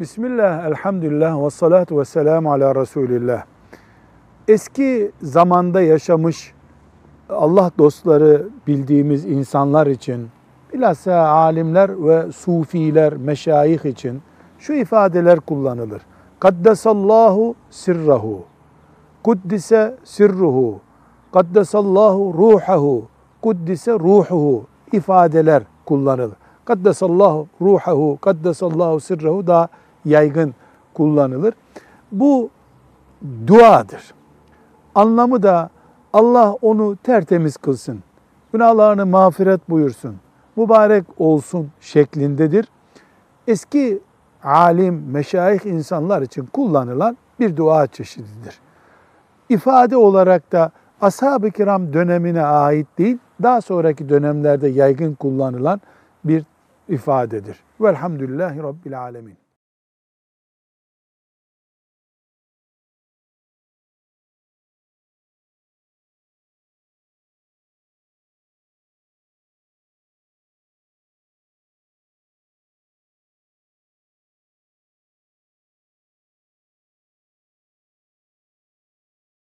Bismillah, elhamdülillah ve salatu ve selamu ala Resulillah. Eski zamanda yaşamış Allah dostları bildiğimiz insanlar için, bilhassa alimler ve sufiler, meşayih için şu ifadeler kullanılır. Kaddesallahu sirrahu, kuddise sirruhu, kaddesallahu ruhahu, kuddise ruhuhu ifadeler kullanılır. Kaddesallahu ruhahu, kaddesallahu sirrahu daha yaygın kullanılır. Bu duadır. Anlamı da Allah onu tertemiz kılsın. Günahlarını mağfiret buyursun. Mübarek olsun şeklindedir. Eski alim, meşayih insanlar için kullanılan bir dua çeşididir. İfade olarak da ashab-ı kiram dönemine ait değil, daha sonraki dönemlerde yaygın kullanılan bir ifadedir. Velhamdülillahi Rabbil Alemin.